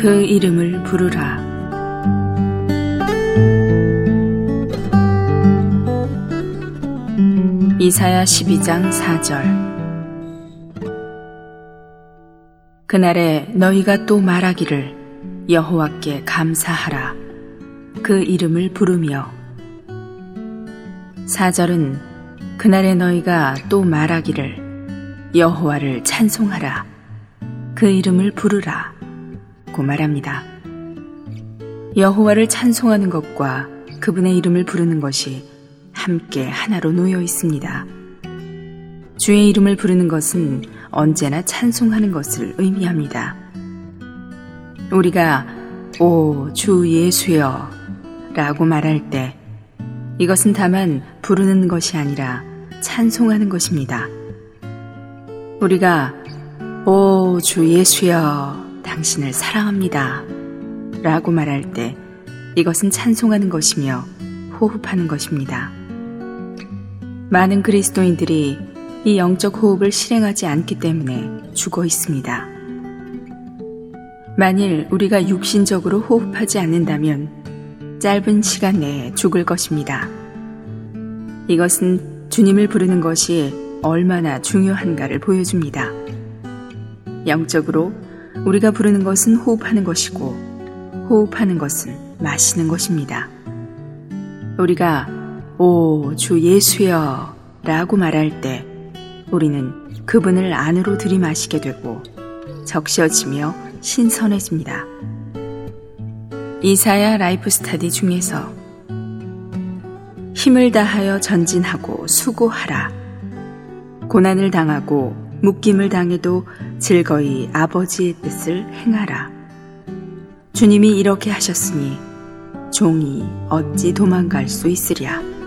그 이름을 부르라. 이사야 12장 4절 그날에 너희가 또 말하기를 여호와께 감사하라. 그 이름을 부르며 4절은 그날에 너희가 또 말하기를 여호와를 찬송하라. 그 이름을 부르라. 고 말합니다. 여호와를 찬송하는 것과 그분의 이름을 부르는 것이 함께 하나로 놓여 있습니다. 주의 이름을 부르는 것은 언제나 찬송하는 것을 의미합니다. 우리가 오 주 예수여 라고 말할 때 이것은 다만 부르는 것이 아니라 찬송하는 것입니다. 우리가 오 주 예수여 당신을 사랑합니다 라고 말할 때 이것은 찬송하는 것이며 호흡하는 것입니다. 많은 그리스도인들이 이 영적 호흡을 실행하지 않기 때문에 죽어 있습니다. 만일 우리가 육신적으로 호흡하지 않는다면 짧은 시간 내에 죽을 것입니다. 이것은 주님을 부르는 것이 얼마나 중요한가를 보여줍니다. 영적으로 우리가 부르는 것은 호흡하는 것이고 호흡하는 것은 마시는 것입니다. 우리가 오, 주 예수여 라고 말할 때 우리는 그분을 안으로 들이마시게 되고 적셔지며 신선해집니다. 이사야 라이프 스타디 중에서 힘을 다하여 전진하고 수고하라. 고난을 당하고 묶임을 당해도 즐거이 아버지의 뜻을 행하라. 주님이 이렇게 하셨으니 종이 어찌 도망갈 수 있으랴.